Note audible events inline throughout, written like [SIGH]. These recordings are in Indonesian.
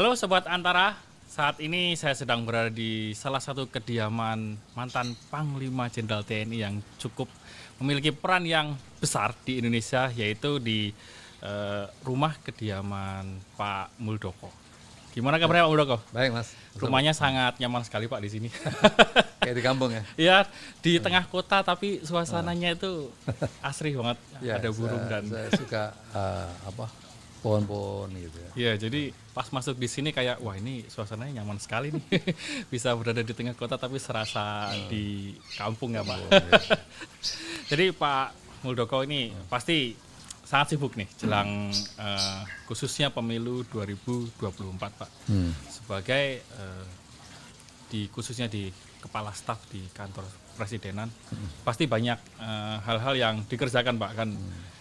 Halo Sobat Antara, saat ini saya sedang berada di salah satu kediaman mantan Panglima Jenderal TNI yang cukup memiliki peran yang besar di Indonesia yaitu di eh, rumah kediaman Pak Muldoko. Gimana kabarnya Pak Muldoko? Baik mas. Rumahnya sangat nyaman sekali Pak di sini. [LAUGHS] Kayak di kampung ya. ya di tengah kota tapi suasananya itu [LAUGHS] asri banget. Ya, Ada burung saya, dan saya suka eh, apa pohon-pohon gitu ya. Ya, jadi pas masuk di sini kayak wah ini suasananya nyaman sekali nih. [LAUGHS] Bisa berada di tengah kota tapi serasa di kampung ya, Pak. [LAUGHS] jadi Pak Muldoko ini pasti sangat sibuk nih jelang eh, khususnya pemilu 2024, Pak. Hmm. Sebagai eh, di khususnya di kepala staf di kantor presidenan pasti banyak eh, hal-hal yang dikerjakan, Pak kan.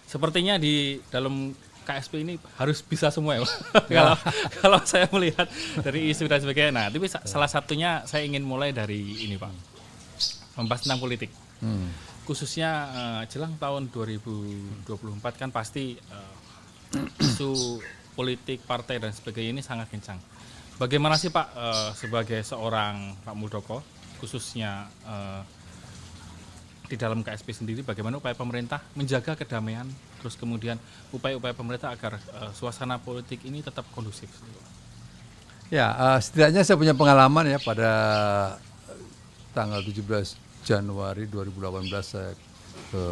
Sepertinya di dalam KSP ini harus bisa semua ya, Pak. [LAUGHS] kalau kalau saya melihat dari isu dan sebagainya. Nah, tapi sa- salah satunya saya ingin mulai dari ini, Pak. Membahas tentang politik. Hmm. Khususnya eh, jelang tahun 2024 kan pasti eh, isu politik partai dan sebagainya ini sangat kencang. Bagaimana sih Pak eh, sebagai seorang Pak Muldoko khususnya eh, di dalam KSP sendiri bagaimana upaya pemerintah menjaga kedamaian terus kemudian upaya-upaya pemerintah agar eh, suasana politik ini tetap kondusif. Ya, eh, setidaknya saya punya pengalaman ya pada tanggal 17 Januari 2018 saya ke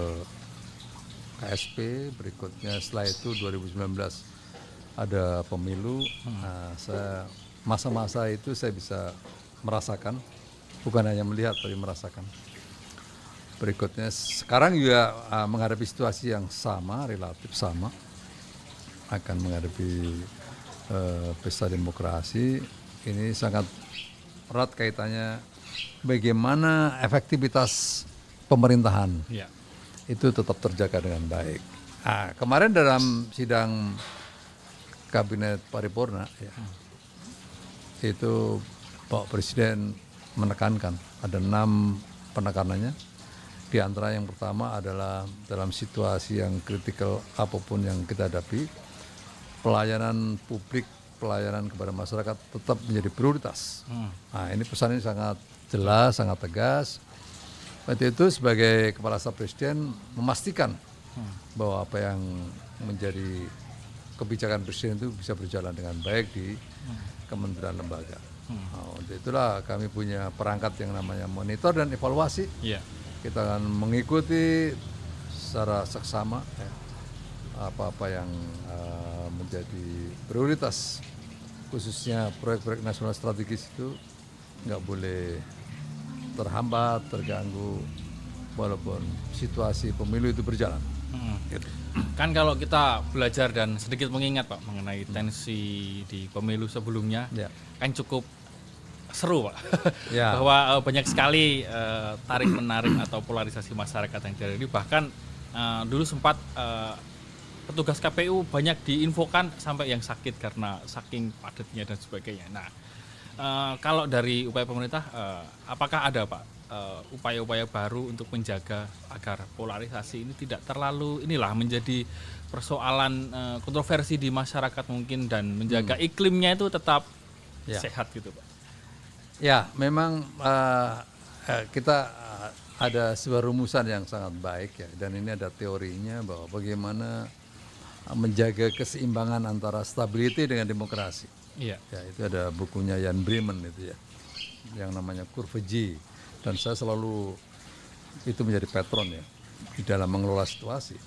KSP, berikutnya setelah itu 2019 ada pemilu. Nah, saya masa-masa itu saya bisa merasakan, bukan hanya melihat tapi merasakan. Berikutnya sekarang juga uh, menghadapi situasi yang sama, relatif sama, akan menghadapi uh, pesta demokrasi. Ini sangat erat kaitannya bagaimana efektivitas pemerintahan Ya. itu tetap terjaga dengan baik. Nah, kemarin dalam sidang kabinet paripurna ya, itu Pak Presiden menekankan ada enam penekanannya. Di antara yang pertama adalah dalam situasi yang kritikal apa pun yang kita hadapi, pelayanan publik, pelayanan kepada masyarakat tetap menjadi prioritas. Nah, ini pesan ini sangat jelas, sangat tegas. Waktu itu sebagai kepala staf presiden memastikan bahwa apa yang menjadi kebijakan presiden itu bisa berjalan dengan baik di kementerian lembaga. Nah, untuk itulah kami punya perangkat yang namanya monitor dan evaluasi. Iya. Kita akan mengikuti secara seksama ya, apa-apa yang eh, menjadi prioritas khususnya proyek-proyek nasional strategis itu nggak boleh terhambat, terganggu walaupun situasi pemilu itu berjalan. Mm. Gitu. Kan kalau kita belajar dan sedikit mengingat Pak mengenai tensi di pemilu sebelumnya Ya. kan cukup seru Pak. [LAUGHS] Ya. Bahwa eh, banyak sekali eh, tarik menarik atau polarisasi masyarakat yang terjadi bahkan eh, dulu sempat eh, petugas KPU banyak diinfokan sampai yang sakit karena saking padatnya dan sebagainya. Nah, eh, kalau dari upaya pemerintah eh, apakah ada Pak upaya-upaya baru untuk menjaga agar polarisasi ini tidak terlalu inilah menjadi persoalan eh, kontroversi di masyarakat mungkin dan menjaga iklimnya itu tetap Ya. sehat gitu Pak. Ya, memang eh, kita eh, ada sebuah rumusan yang sangat baik ya, dan ini ada teorinya bahwa bagaimana menjaga keseimbangan antara stability dengan demokrasi. Iya. Ya, itu ada bukunya Jan Bremen itu ya, yang namanya kurva G, dan saya selalu itu menjadi patron ya di dalam mengelola situasi.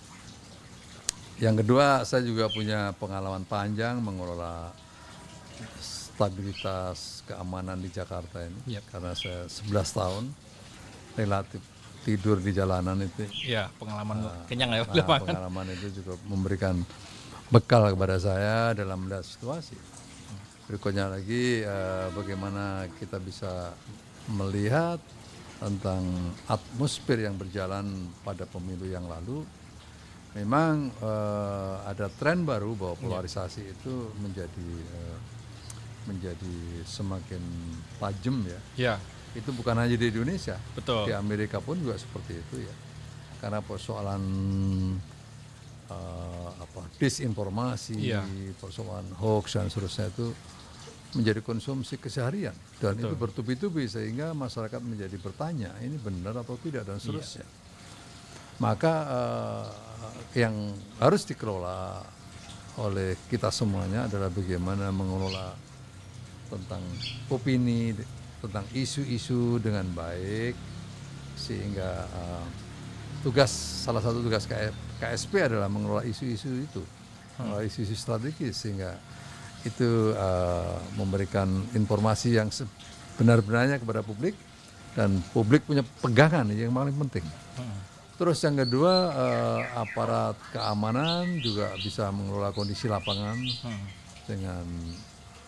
Yang kedua, saya juga punya pengalaman panjang mengelola stabilitas keamanan di Jakarta ini Yap. karena saya 11 tahun relatif tidur di jalanan itu Iya, pengalaman kenyang ya. Nah, pengalaman itu juga memberikan bekal kepada saya dalam melihat situasi. Berikutnya lagi eh, bagaimana kita bisa melihat tentang atmosfer yang berjalan pada pemilu yang lalu. Memang eh, ada tren baru bahwa polarisasi itu menjadi eh, menjadi semakin tajam ya. Iya, Itu bukan hanya di Indonesia, betul. di Amerika pun juga seperti itu ya. Karena persoalan eh, apa disinformasi, Iya. persoalan hoax dan seterusnya itu menjadi konsumsi keseharian dan itu bertubi-tubi sehingga masyarakat menjadi bertanya ini benar atau tidak dan seterusnya. Maka eh, yang harus dikelola oleh kita semuanya adalah bagaimana mengelola tentang opini tentang isu-isu dengan baik sehingga eh, tugas salah satu tugas KSP adalah mengelola isu-isu itu mengelola isu-isu strategis sehingga itu uh, memberikan informasi yang sebenar-benarnya kepada publik dan publik punya pegangan yang paling penting. Terus yang kedua uh, aparat keamanan juga bisa mengelola kondisi lapangan dengan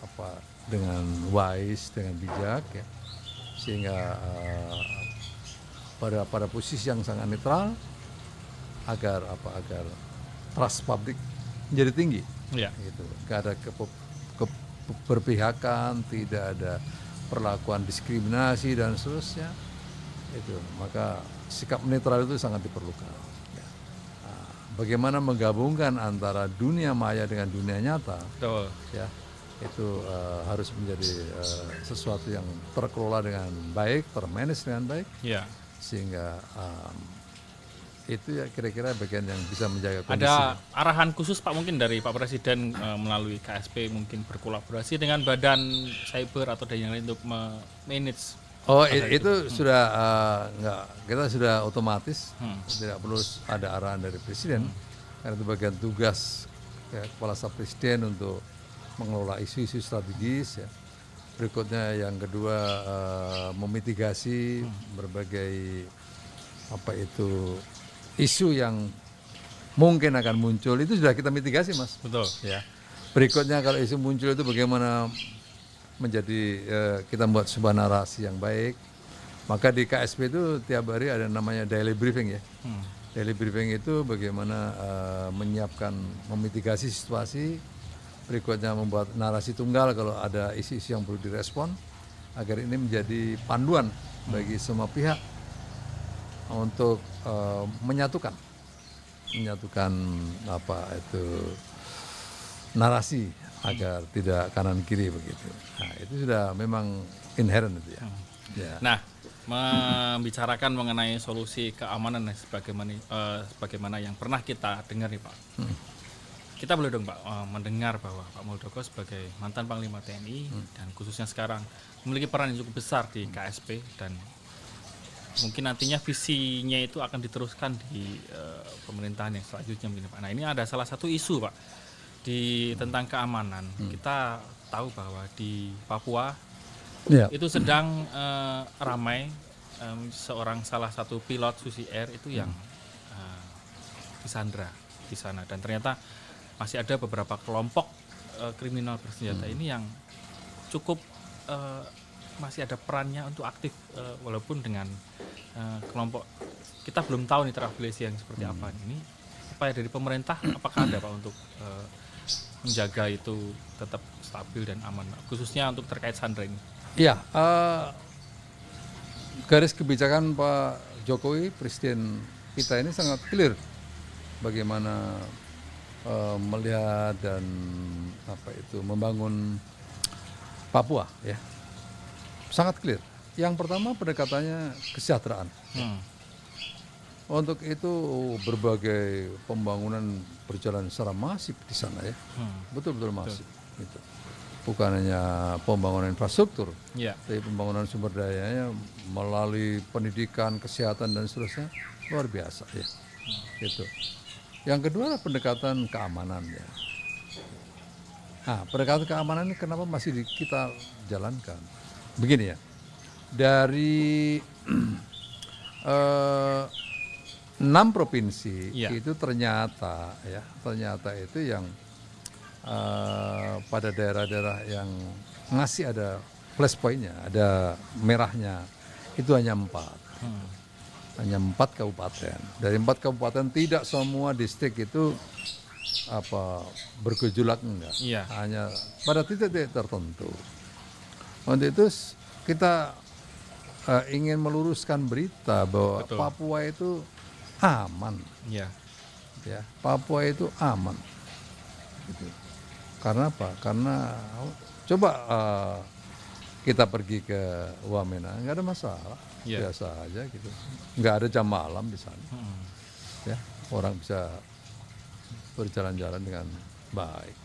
apa dengan wise dengan bijak ya sehingga uh, pada pada posisi yang sangat netral agar apa agar trust publik menjadi tinggi. Ya. Gitu. Gak ada keberpihakan, tidak ada perlakuan diskriminasi dan seterusnya. Itu maka sikap netral itu sangat diperlukan. Ya. Nah, bagaimana menggabungkan antara dunia maya dengan dunia nyata, Betul. ya itu eh, harus menjadi eh, sesuatu yang terkelola dengan baik, termanage dengan baik, Ya. sehingga em, itu ya kira-kira bagian yang bisa menjaga kondisi. Ada arahan khusus Pak mungkin dari Pak Presiden eh, melalui KSP mungkin berkolaborasi dengan badan cyber atau dan yang lain untuk manage Oh i- itu, sudah eh, enggak kita sudah otomatis Hmm. tidak perlu ada arahan dari presiden karena itu bagian tugas ya, kepala staf presiden untuk mengelola isu-isu strategis ya. Berikutnya yang kedua eh, memitigasi berbagai apa itu isu yang mungkin akan muncul itu sudah kita mitigasi mas betul ya. Berikutnya kalau isu muncul itu bagaimana menjadi eh, kita membuat sebuah narasi yang baik. Maka di KSP itu tiap hari ada namanya daily briefing ya. Hmm. Daily briefing itu bagaimana eh, menyiapkan memitigasi situasi. Berikutnya membuat narasi tunggal kalau ada isu-isu yang perlu direspon agar ini menjadi panduan bagi semua pihak untuk eh, menyatukan menyatukan apa itu narasi agar tidak kanan kiri begitu. Nah, itu sudah memang inherent itu ya. Ya. Nah, membicarakan mengenai solusi keamanan sebagaimana eh, sebagaimana yang pernah kita dengar nih Pak. Kita boleh dong Pak eh, mendengar bahwa Pak Muldoko sebagai mantan Panglima TNI dan khususnya sekarang memiliki peran yang cukup besar di KSP dan mungkin nantinya visinya itu akan diteruskan di eh, pemerintahan yang selanjutnya mungkin Pak. Nah, ini ada salah satu isu Pak di tentang keamanan. Kita tahu bahwa di Papua Ya. itu sedang eh, ramai em, seorang salah satu pilot Susi Air itu yang eh, disandra di sana dan ternyata masih ada beberapa kelompok eh, kriminal bersenjata ini yang cukup eh, masih ada perannya untuk aktif eh, walaupun dengan eh, kelompok kita belum tahu nih terafiliasi yang seperti apa. Ini upaya dari pemerintah apakah ada pak untuk eh, menjaga itu tetap stabil dan aman khususnya untuk terkait sandra ini? Ya, eh, garis kebijakan Pak Jokowi, Presiden kita ini sangat clear bagaimana eh, melihat dan apa itu membangun Papua ya, sangat clear. Yang pertama pendekatannya kesejahteraan. Hmm. Untuk itu berbagai pembangunan berjalan secara masif di sana ya, Hmm. betul-betul masif. Gitu. Bukan hanya pembangunan infrastruktur, Ya. tapi pembangunan sumber dayanya melalui pendidikan, kesehatan dan seterusnya luar biasa ya. Gitu. Yang kedua adalah pendekatan keamanan ya. Nah, pendekatan keamanan ini kenapa masih di- kita jalankan? Begini ya, dari [CLEARS THROAT] eh, enam provinsi Iya. itu ternyata ya, ternyata itu yang eh, pada daerah-daerah yang ngasih ada plus pointnya, ada merahnya, itu hanya empat Hmm. Hanya empat kabupaten. Dari empat kabupaten tidak semua distrik itu apa bergejolak enggak. Iya. Hanya pada titik-titik tertentu. Untuk itu kita eh, ingin meluruskan berita bahwa Betul. Papua itu aman, Ya. ya. Papua itu aman. Gitu. Karena apa? Karena Coba uh, kita pergi ke Wamena, nggak ada masalah, Iya. biasa aja gitu. Nggak ada jam malam di sana, Hmm. ya orang bisa berjalan-jalan dengan baik.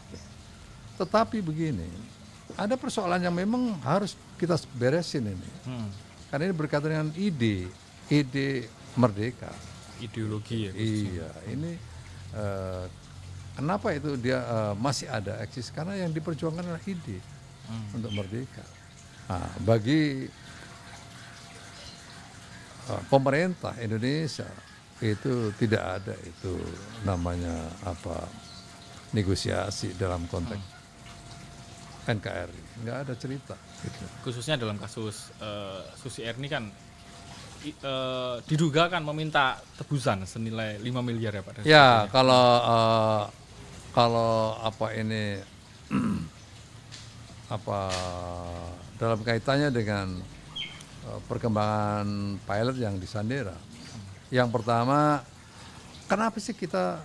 Tetapi begini, ada persoalan yang memang harus kita beresin ini, Hmm. karena ini berkaitan dengan ide, ide merdeka. Ideologi ya. Iya, ini eh, kenapa itu dia eh, masih ada eksis? Karena yang diperjuangkan adalah ide Hmm. untuk merdeka. Nah, bagi pemerintah Indonesia itu tidak ada itu namanya apa negosiasi dalam konteks NKRI, nggak ada cerita. Gitu. Khususnya dalam kasus eh, Susi Erni kan i- eh, diduga kan meminta tebusan senilai 5 miliar ya Pak. Ya, kalau eh, kalau apa ini [CLEARS THROAT] apa dalam kaitannya dengan perkembangan pilot yang di Sandera. Yang pertama, kenapa sih kita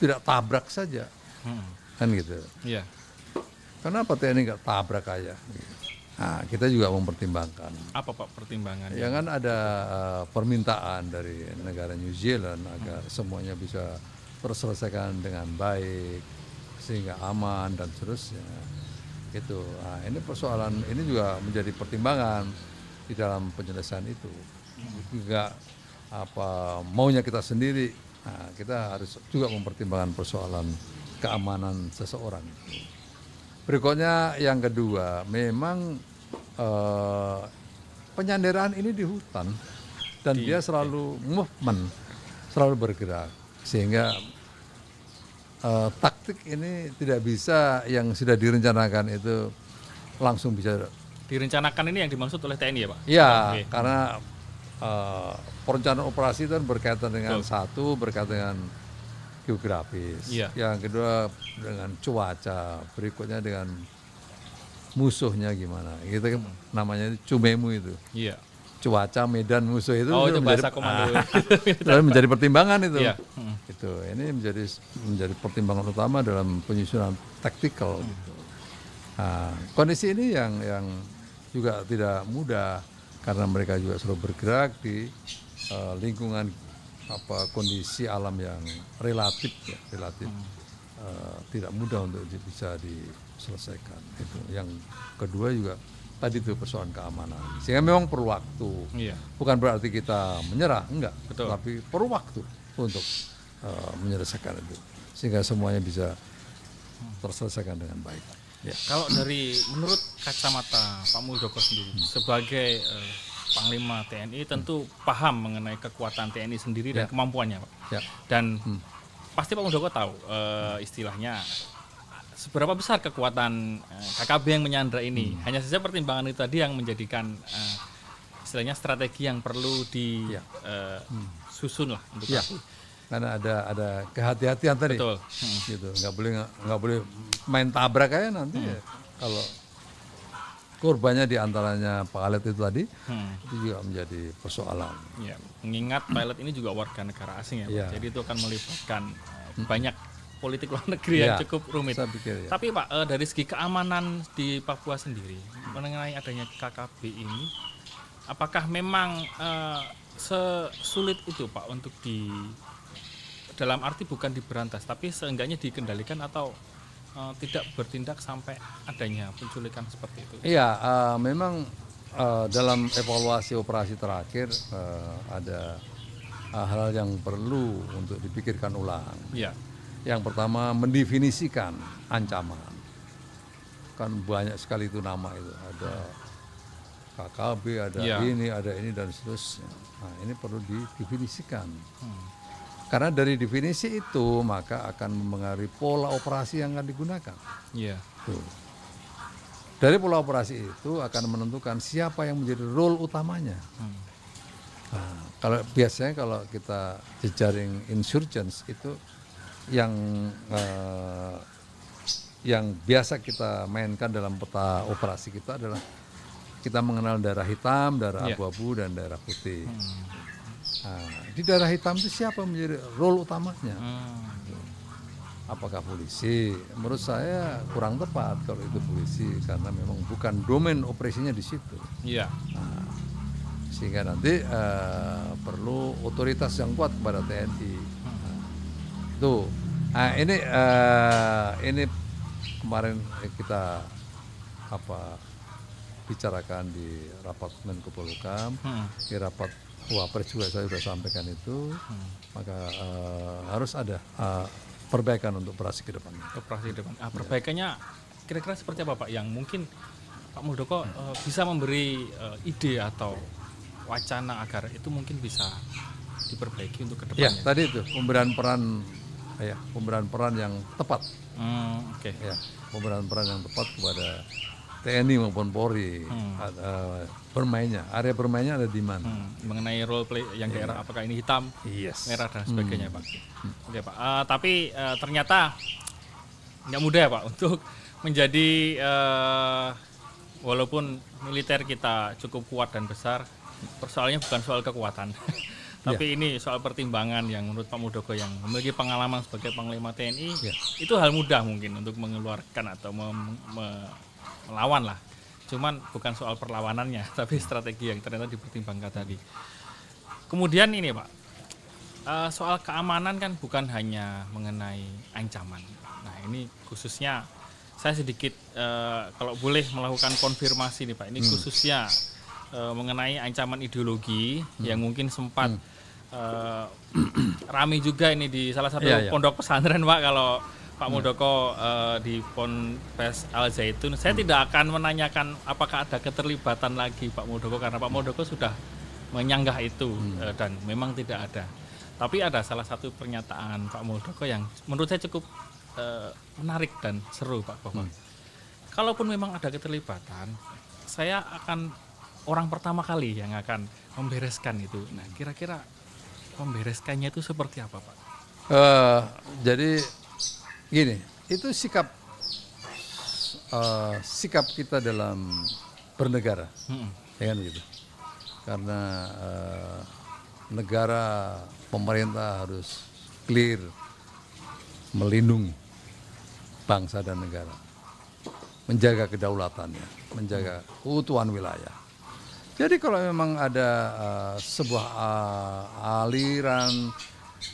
tidak tabrak saja? Hmm. Kan gitu. Iya. Kenapa TNI nggak tabrak aja? Nah, kita juga mempertimbangkan. Apa Pak pertimbangannya? Ya kan ada eh, permintaan dari negara New Zealand agar semuanya bisa terselesaikan dengan baik sehingga aman dan seterusnya. Itu. Nah, ini persoalan ini juga menjadi pertimbangan di dalam penyelesaian itu. Enggak apa maunya kita sendiri. Nah, kita harus juga mempertimbangkan persoalan keamanan seseorang. Berikutnya yang kedua, memang eh, penyanderaan ini di hutan dan dia selalu movement, selalu bergerak sehingga eh, taktik ini tidak bisa yang sudah direncanakan itu langsung bisa. Direncanakan ini yang dimaksud oleh TNI ya Pak? Ya, Oke. karena eh, perencanaan operasi itu kan berkaitan dengan satu berkaitan dengan geografis, Iya. yang kedua dengan cuaca, berikutnya dengan musuhnya gimana. Gitu kan namanya itu cumemu itu. Iya. Cuaca, medan, musuh itu Oh itu menjadi- bahasa komando. Ah, [LAUGHS] itu menjadi pertimbangan itu. Iya. Hmm. Itu ini menjadi menjadi pertimbangan utama dalam penyusunan taktikal. Hmm. Gitu. Nah, kondisi ini yang yang juga tidak mudah karena mereka juga selalu bergerak di eh, lingkungan apa kondisi alam yang relatif ya relatif Hmm. eh, tidak mudah untuk di- bisa diselesaikan. Itu yang kedua juga tadi itu persoalan keamanan. Sehingga memang perlu waktu. Iya. Bukan berarti kita menyerah, enggak. Betul. Tapi perlu waktu untuk uh, menyelesaikan itu. Sehingga semuanya bisa terselesaikan dengan baik. Ya. Kalau dari menurut kacamata Pak Muldoko sendiri sebagai eh, Panglima TNI tentu paham mengenai kekuatan TNI sendiri dan Ya. kemampuannya Pak. Ya. Dan pasti Pak Muldoko tahu eh, istilahnya seberapa besar kekuatan eh, KKB yang menyandra ini. Hanya saja pertimbangan itu tadi yang menjadikan eh, istilahnya strategi yang perlu Ya. disusun lah untuk Ya. Karena ada ada kehati-hatian tadi. Betul. Hmm. Gitu. Nggak boleh nggak boleh main tabrak aja nanti ya. Kalau korbannya di antaranya Pak Alet itu tadi Hmm. itu juga menjadi persoalan. Ya, mengingat pilot ini juga warga negara asing ya, Pak. Iya. jadi itu akan melibatkan eh, banyak politik luar negeri yang Iya, cukup rumit. Saya pikir ya. Tapi Pak, eh, dari segi keamanan di Papua sendiri, mengenai adanya KKB ini, apakah memang eh, sesulit itu Pak untuk di dalam arti bukan diberantas, tapi seenggaknya dikendalikan atau eh, tidak bertindak sampai adanya penculikan seperti itu? Iya, eh, memang eh, dalam evaluasi operasi terakhir eh, ada eh, hal yang perlu untuk dipikirkan ulang. Iya, Yang pertama mendefinisikan ancaman. Kan banyak sekali itu nama itu. Ada KKB, ada Iya. ini, ada ini dan seterusnya. Nah, ini perlu didefinisikan. Hmm. Karena dari definisi itu maka akan mempengaruhi pola operasi yang akan digunakan. iya, Tuh. Dari pola operasi itu akan menentukan siapa yang menjadi role utamanya. Hmm. Nah, kalau biasanya kalau kita jejaring insurgents itu yang eh, yang biasa kita mainkan dalam peta operasi kita adalah kita mengenal darah hitam, darah Iya. abu-abu dan darah putih. Hmm. Nah, di darah hitam itu siapa yang menjadi role utamanya? Hmm. apakah polisi? Menurut saya kurang tepat kalau itu polisi karena memang bukan domain operasinya di situ. Iya. Sehingga nanti eh, perlu otoritas yang kuat kepada TNI. Nah, tuh, nah, ini eh, ini kemarin kita apa bicarakan di rapat Menko Polhukam, Hmm. di rapat Wapres juga saya sudah sampaikan itu, maka eh, harus ada eh, perbaikan untuk operasi ke depannya. operasi depan. Ah, perbaikannya kira-kira seperti apa Pak? Yang mungkin Pak Muldoko eh, bisa memberi eh, ide atau wacana agar itu mungkin bisa diperbaiki untuk Ya, ke depannya. tadi itu pemberian peran, ya pemberian peran yang tepat, Hmm, Oke. ya pemberian peran yang tepat kepada TNI maupun Polri, Ada- bermainnya, area bermainnya ada di mana? Hmm, mengenai role play yang daerah apakah ini hitam, Yes. merah dan sebagainya Pak. Oke Pak. Eh, tapi eh, ternyata nggak mudah ya Pak [LAUGHS] untuk menjadi eh, walaupun militer kita cukup kuat dan besar, persoalannya bukan soal kekuatan. [LAUGHS] Tapi ini soal pertimbangan yang menurut Pak Muldoko yang memiliki pengalaman sebagai Panglima TNI, Ya. itu hal mudah mungkin untuk mengeluarkan atau mem- me- melawan lah. Cuman bukan soal perlawanannya, [LAUGHS] tapi strategi yang ternyata dipertimbangkan tadi. Kemudian ini Pak, eh, soal keamanan kan bukan hanya mengenai ancaman. Nah ini khususnya saya sedikit eh, kalau boleh melakukan konfirmasi nih Pak, ini khususnya eh, mengenai ancaman ideologi yang mungkin sempat eh, [CLEARS THROAT] rame juga ini di salah satu Iya, iya. pondok pesantren Pak kalau Pak Muldoko eh, di Ponpes Al Zaitun. Saya tidak akan menanyakan apakah ada keterlibatan lagi Pak Muldoko karena Pak Muldoko sudah menyanggah itu eh, dan memang tidak ada. Tapi ada salah satu pernyataan Pak Muldoko yang menurut saya cukup eh, menarik dan seru Pak bahwa kalaupun memang ada keterlibatan, saya akan orang pertama kali yang akan membereskan itu. Nah, kira-kira membereskannya itu seperti apa, Pak? Eh, jadi gini, itu sikap eh, sikap kita dalam bernegara, Mm-mm. ya kan gitu. Karena eh, negara pemerintah harus clear melindungi bangsa dan negara, menjaga kedaulatannya, menjaga keutuhan wilayah. Jadi kalau memang ada eh, sebuah eh, aliran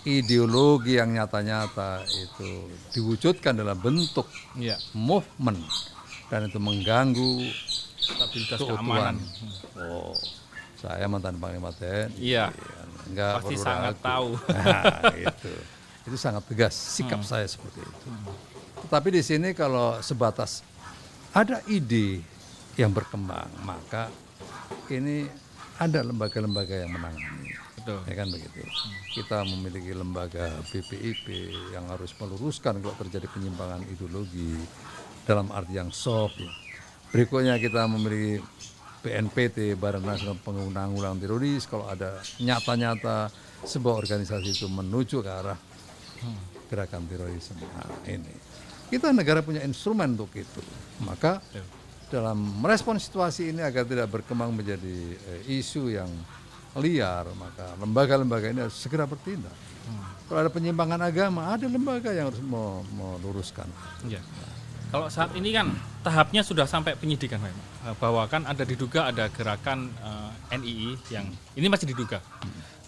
ideologi yang nyata-nyata itu diwujudkan dalam bentuk Iya, movement dan itu mengganggu stabilitas keutuhan. keamanan. Oh, saya mantan panglima TNI. Iya. enggak Pasti perlu sangat ragu. tahu. [LAUGHS] Nah, itu. Itu sangat tegas sikap saya seperti itu. Tetapi di sini kalau sebatas ada ide yang berkembang, maka ini ada lembaga-lembaga yang menangani. Betul. Ya kan begitu. Kita memiliki lembaga BPIP yang harus meluruskan kalau terjadi penyimpangan ideologi dalam arti yang soft. ya. Berikutnya kita memiliki BNPT Badan Nasional Penanggulangan Teroris kalau ada nyata-nyata sebuah organisasi itu menuju ke arah gerakan terorisme. Nah, ini kita negara punya instrumen untuk itu. Maka dalam merespon situasi ini agar tidak berkembang menjadi eh, isu yang liar, maka lembaga-lembaga ini harus segera bertindak. Kalau ada penyimpangan agama, ada lembaga yang harus me- meluruskan. Iya. Kalau saat ini kan tahapnya sudah sampai penyidikan, Pak. Eh, Bahwa kan ada diduga ada gerakan eh, NII yang ini masih diduga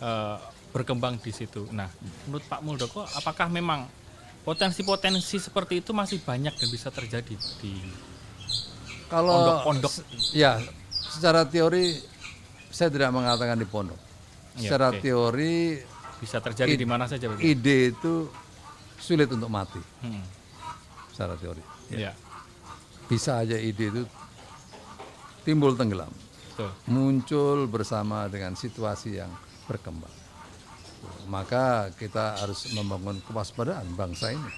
eh, berkembang di situ. Nah, menurut Pak Muldoko, apakah memang potensi-potensi seperti itu masih banyak dan bisa terjadi di Kalau Pondok-pondok. ya, secara teori saya tidak mengatakan di pondok. Iya, secara oke. teori bisa terjadi di mana saja Pak? ide itu sulit untuk mati. Hmm. Secara teori. Iya. Bisa aja ide itu timbul tenggelam. Betul. muncul bersama dengan situasi yang berkembang. Maka kita harus membangun kewaspadaan bangsa ini.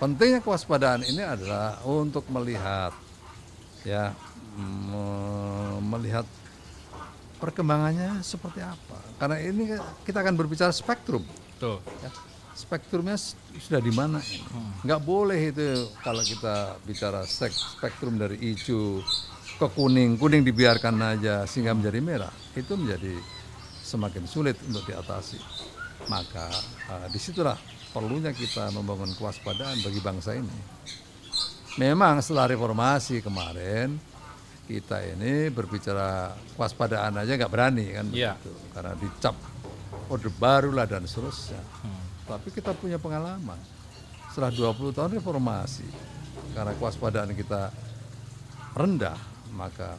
Pentingnya kewaspadaan ini adalah untuk melihat ya melihat perkembangannya seperti apa. Karena ini kita akan berbicara spektrum. Betul. Ya, spektrumnya sudah di mana ini? Nggak boleh itu kalau kita bicara spektrum dari hijau ke kuning, kuning dibiarkan aja sehingga menjadi merah. Itu menjadi semakin sulit untuk diatasi. maka uh, di situlah perlunya kita membangun kewaspadaan bagi bangsa ini. Memang setelah reformasi kemarin kita ini berbicara kewaspadaan aja nggak berani kan Iya. begitu. karena dicap orde baru lah dan seterusnya. Tapi kita punya pengalaman setelah 20 tahun reformasi karena kewaspadaan kita rendah maka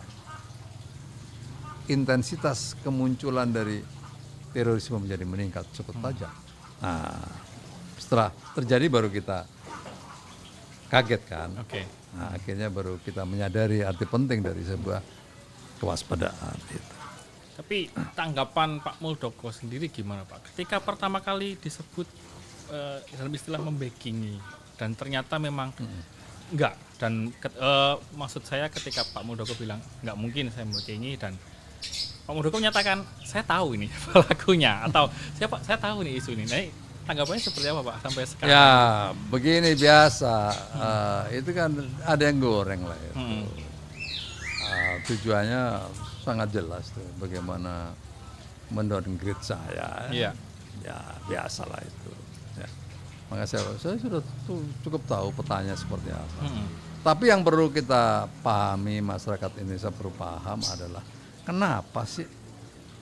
intensitas kemunculan dari terorisme menjadi meningkat cukup tajam. Nah, setelah terjadi baru kita kaget kan. Oke. Nah, akhirnya baru kita menyadari arti penting dari sebuah kewaspadaan itu. Tapi tanggapan Pak Muldoko sendiri gimana Pak? Ketika pertama kali disebut eh, dalam istilah membackingi dan ternyata memang enggak dan ket- eh, maksud saya ketika Pak Muldoko bilang nggak mungkin saya membackingi dan Pak Muldoko menyatakan saya tahu ini [LAUGHS] pelakunya atau siapa saya tahu nih isu ini. Nah, tanggapannya seperti apa Pak sampai sekarang? Ya, begini biasa. eh, itu kan ada yang goreng lah itu. Hmm. Ah, tujuannya sangat jelas tuh bagaimana mendowngrade saya. Iya. Ya, biasalah itu. Ya. Maka saya, saya sudah cukup tahu petanya seperti apa. Mm-mm. Tapi yang perlu kita pahami masyarakat Indonesia perlu paham adalah kenapa sih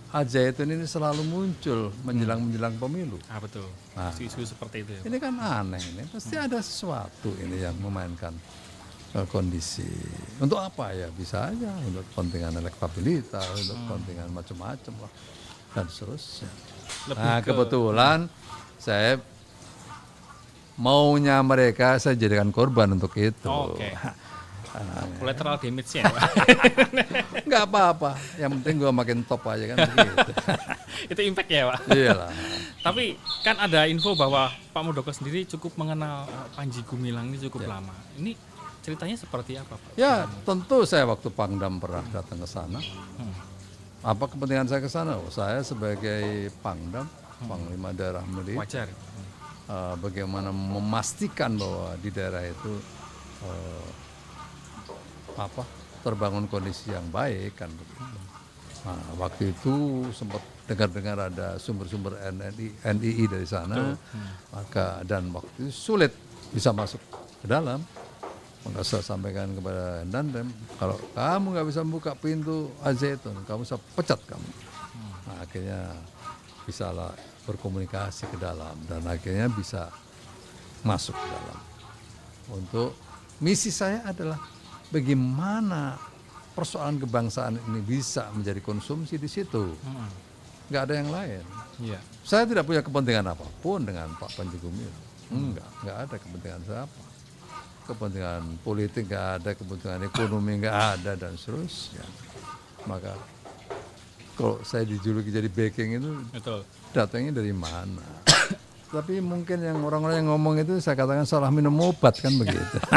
Al-Zaitun ini selalu muncul menjelang menjelang pemilu. Ah betul. Nah. Isu-isu seperti itu. ya, Pak. Ini kan aneh ini, pasti ada sesuatu ini yang memainkan eh, kondisi. Untuk apa ya? Bisa aja untuk kepentingan elektabilitas, untuk kepentingan macam-macam lah dan seterusnya. Lebih nah, ke- kebetulan saya maunya mereka saya jadikan korban untuk itu. Oke. [LAUGHS] Collateral damage-nya ya, Pak. [LAUGHS] Nggak apa-apa, yang penting gua makin top aja kan begitu. [LAUGHS] itu impact ya Pak. Iyalah. Tapi kan ada info bahwa Pak Muldoko sendiri cukup mengenal eh, Panji Gumilang ini cukup lama. Ini ceritanya seperti apa Pak? Ya, tentu saya waktu Pangdam pernah datang ke sana. Apa kepentingan saya ke sana? Oh, saya sebagai Pangdam, Panglima Daerah Milik, Wajar. eh, bagaimana memastikan bahwa di daerah itu eh, apa terbangun kondisi yang baik kan begitu. Nah, waktu itu sempat dengar-dengar ada sumber-sumber NNI, NII dari sana, maka dan waktu itu sulit bisa masuk ke dalam. Maka saya sampaikan kepada Dandem, kalau kamu nggak bisa buka pintu Azeitun, kamu saya pecat kamu. Nah, akhirnya bisalah berkomunikasi ke dalam dan akhirnya bisa masuk ke dalam. Untuk misi saya adalah bagaimana persoalan kebangsaan ini bisa menjadi konsumsi di situ. Hmm. Nggak ada yang lain. Iya. Saya tidak punya kepentingan apa pun dengan Pak Panji Gumilang. Enggak, nggak ada kepentingan saya apa. Kepentingan politik nggak ada, kepentingan ekonomi nggak ada dan seterusnya. Maka kalau saya dijuluki jadi backing itu Betul. datangnya dari mana? [COUGHS] Tapi mungkin yang orang-orang yang ngomong itu saya katakan salah minum obat kan begitu. [LAUGHS]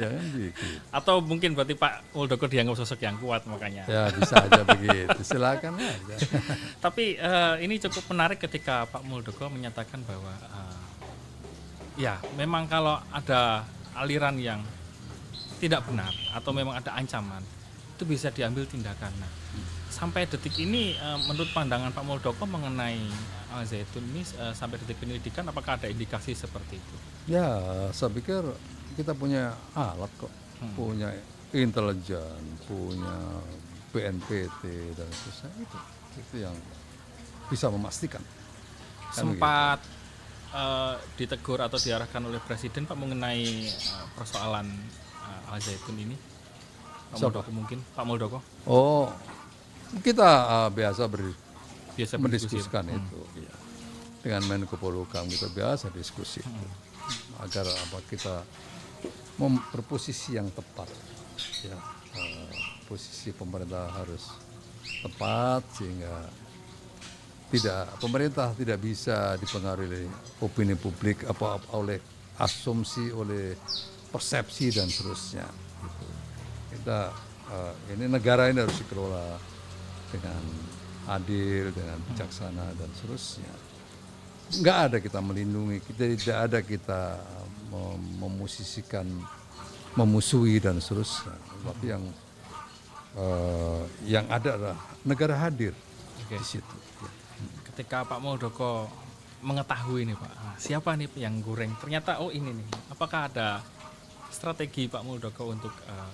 ya kan begitu. Atau mungkin berarti Pak Muldoko dianggap sosok yang kuat makanya. Ya bisa aja begitu. Silakan aja. [LAUGHS] Tapi eh, ini cukup menarik ketika Pak Muldoko menyatakan bahwa eh, ya memang kalau ada aliran yang tidak benar atau memang ada ancaman itu bisa diambil tindakan. Nah, sampai detik ini eh, menurut pandangan Pak Muldoko mengenai Al Zaitun ini eh, sampai detik penyelidikan apakah ada indikasi seperti itu? Ya, saya pikir kita punya alat kok, punya intelijen, punya BNPT dan sebagainya itu, itu yang bisa memastikan. Kan Sempat eh, ditegur atau diarahkan oleh presiden Pak mengenai eh, persoalan eh, Al Zaitun ini? Pak Siapa? Muldoko mungkin, Pak Muldoko Oh, kita uh, biasa ber- biasa mendiskusikan itu ya. dengan Menko Polhukam kita biasa diskusi itu. agar apa kita berposisi yang tepat ya eh, posisi pemerintah harus tepat sehingga tidak pemerintah tidak bisa dipengaruhi oleh opini publik apa, apa oleh asumsi oleh persepsi dan seterusnya gitu. kita eh, ini negara ini harus dikelola dengan adil dengan bijaksana dan seterusnya nggak ada kita melindungi kita tidak ada kita mem- memusisikan memusuhi dan seterusnya tapi yang eh, yang ada adalah negara hadir Oke. di situ ketika Pak Muldoko mengetahui nih Pak, ah, siapa nih yang goreng? Ternyata oh ini nih. Apakah ada strategi Pak Muldoko untuk uh,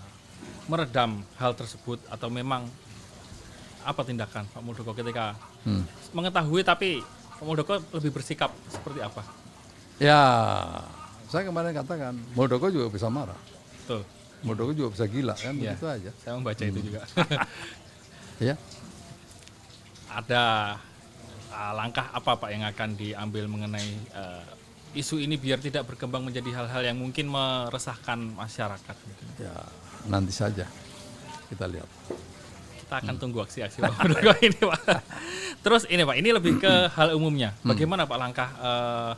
meredam hal tersebut atau memang apa tindakan Pak Muldoko ketika hmm. mengetahui tapi Muldoko lebih bersikap seperti apa? Ya, saya kemarin katakan Muldoko juga bisa marah. Betul. Muldoko juga bisa gila kan ya, begitu aja. Saya membaca hmm. itu juga. [LAUGHS] ya. Ada uh, langkah apa Pak yang akan diambil mengenai uh, isu ini biar tidak berkembang menjadi hal-hal yang mungkin meresahkan masyarakat? Ya, nanti saja kita lihat. Kita akan hmm. tunggu aksi-aksi Pak [LAUGHS] ini Pak. Terus ini Pak, ini lebih ke hal umumnya. Hmm. Bagaimana Pak langkah uh,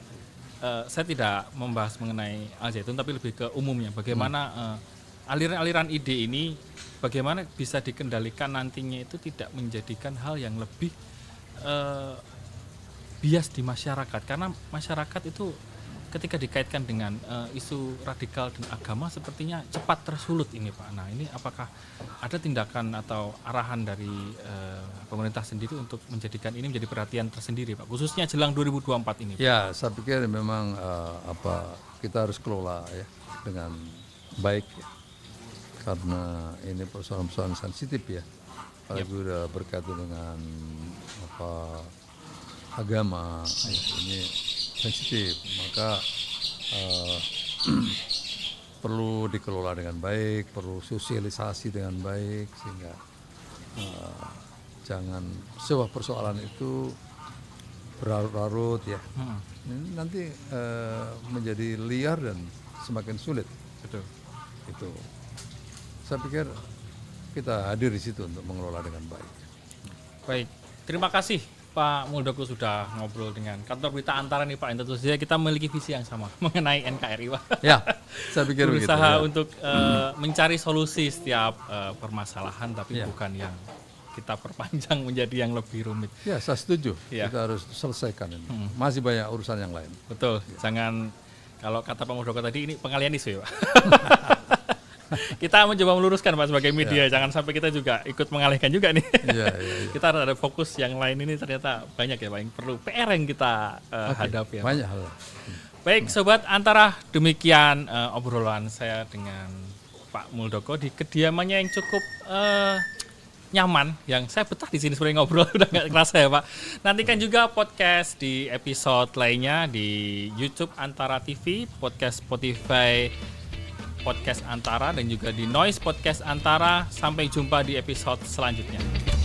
uh, saya tidak membahas mengenai Al Zaitun tapi lebih ke umumnya. Bagaimana uh, aliran-aliran ide ini bagaimana bisa dikendalikan nantinya itu tidak menjadikan hal yang lebih uh, bias di masyarakat karena masyarakat itu ketika dikaitkan dengan uh, isu radikal dan agama sepertinya cepat tersulut ini Pak. Nah ini apakah ada tindakan atau arahan dari uh, pemerintah sendiri untuk menjadikan ini menjadi perhatian tersendiri Pak, khususnya jelang 2024 ini? Pak? Ya, saya pikir memang uh, apa kita harus kelola ya dengan baik ya. karena ini persoalan-persoalan sensitif ya. Apalagi yep. udah berkaitan dengan apa agama ya, ini sensitif maka uh, [CLEARS THROAT] perlu dikelola dengan baik perlu sosialisasi dengan baik sehingga uh, jangan sebuah persoalan itu berlarut-larut ya. Hmm. ini nanti uh, menjadi liar dan semakin sulit. Betul. Itu. Saya pikir kita hadir di situ untuk mengelola dengan baik. Baik. Terima kasih Pak Muldoko sudah ngobrol dengan kantor berita antara nih Pak. Tentu saja kita memiliki visi yang sama [LAUGHS] mengenai NKRI Pak. Ya, saya pikir berusaha begitu, ya. untuk uh, mencari solusi setiap uh, permasalahan, tapi ya. bukan yang kita perpanjang [LAUGHS] menjadi yang lebih rumit. Ya, saya setuju. Ya. Kita harus selesaikan ini. Hmm. Masih banyak urusan yang lain. Betul. Ya. Jangan kalau kata Pak Muldoko tadi ini pengalian isu ya Pak. [LAUGHS] kita mencoba meluruskan Pak sebagai media, ya. jangan sampai kita juga ikut mengalihkan juga nih. Ya, ya, ya. [LAUGHS] kita ada fokus yang lain ini ternyata banyak ya Pak yang perlu PR yang kita uh, eh, okay. hadapi. Ya, banyak hal. Baik sobat antara demikian uh, obrolan saya dengan Pak Muldoko di kediamannya yang cukup uh, nyaman yang saya betah di sini sebenarnya ngobrol [LAUGHS] udah nggak kerasa ya Pak. Nantikan juga podcast di episode lainnya di YouTube Antara TV, podcast Spotify podcast Antara dan juga di Noise Podcast Antara. Sampai jumpa di episode selanjutnya.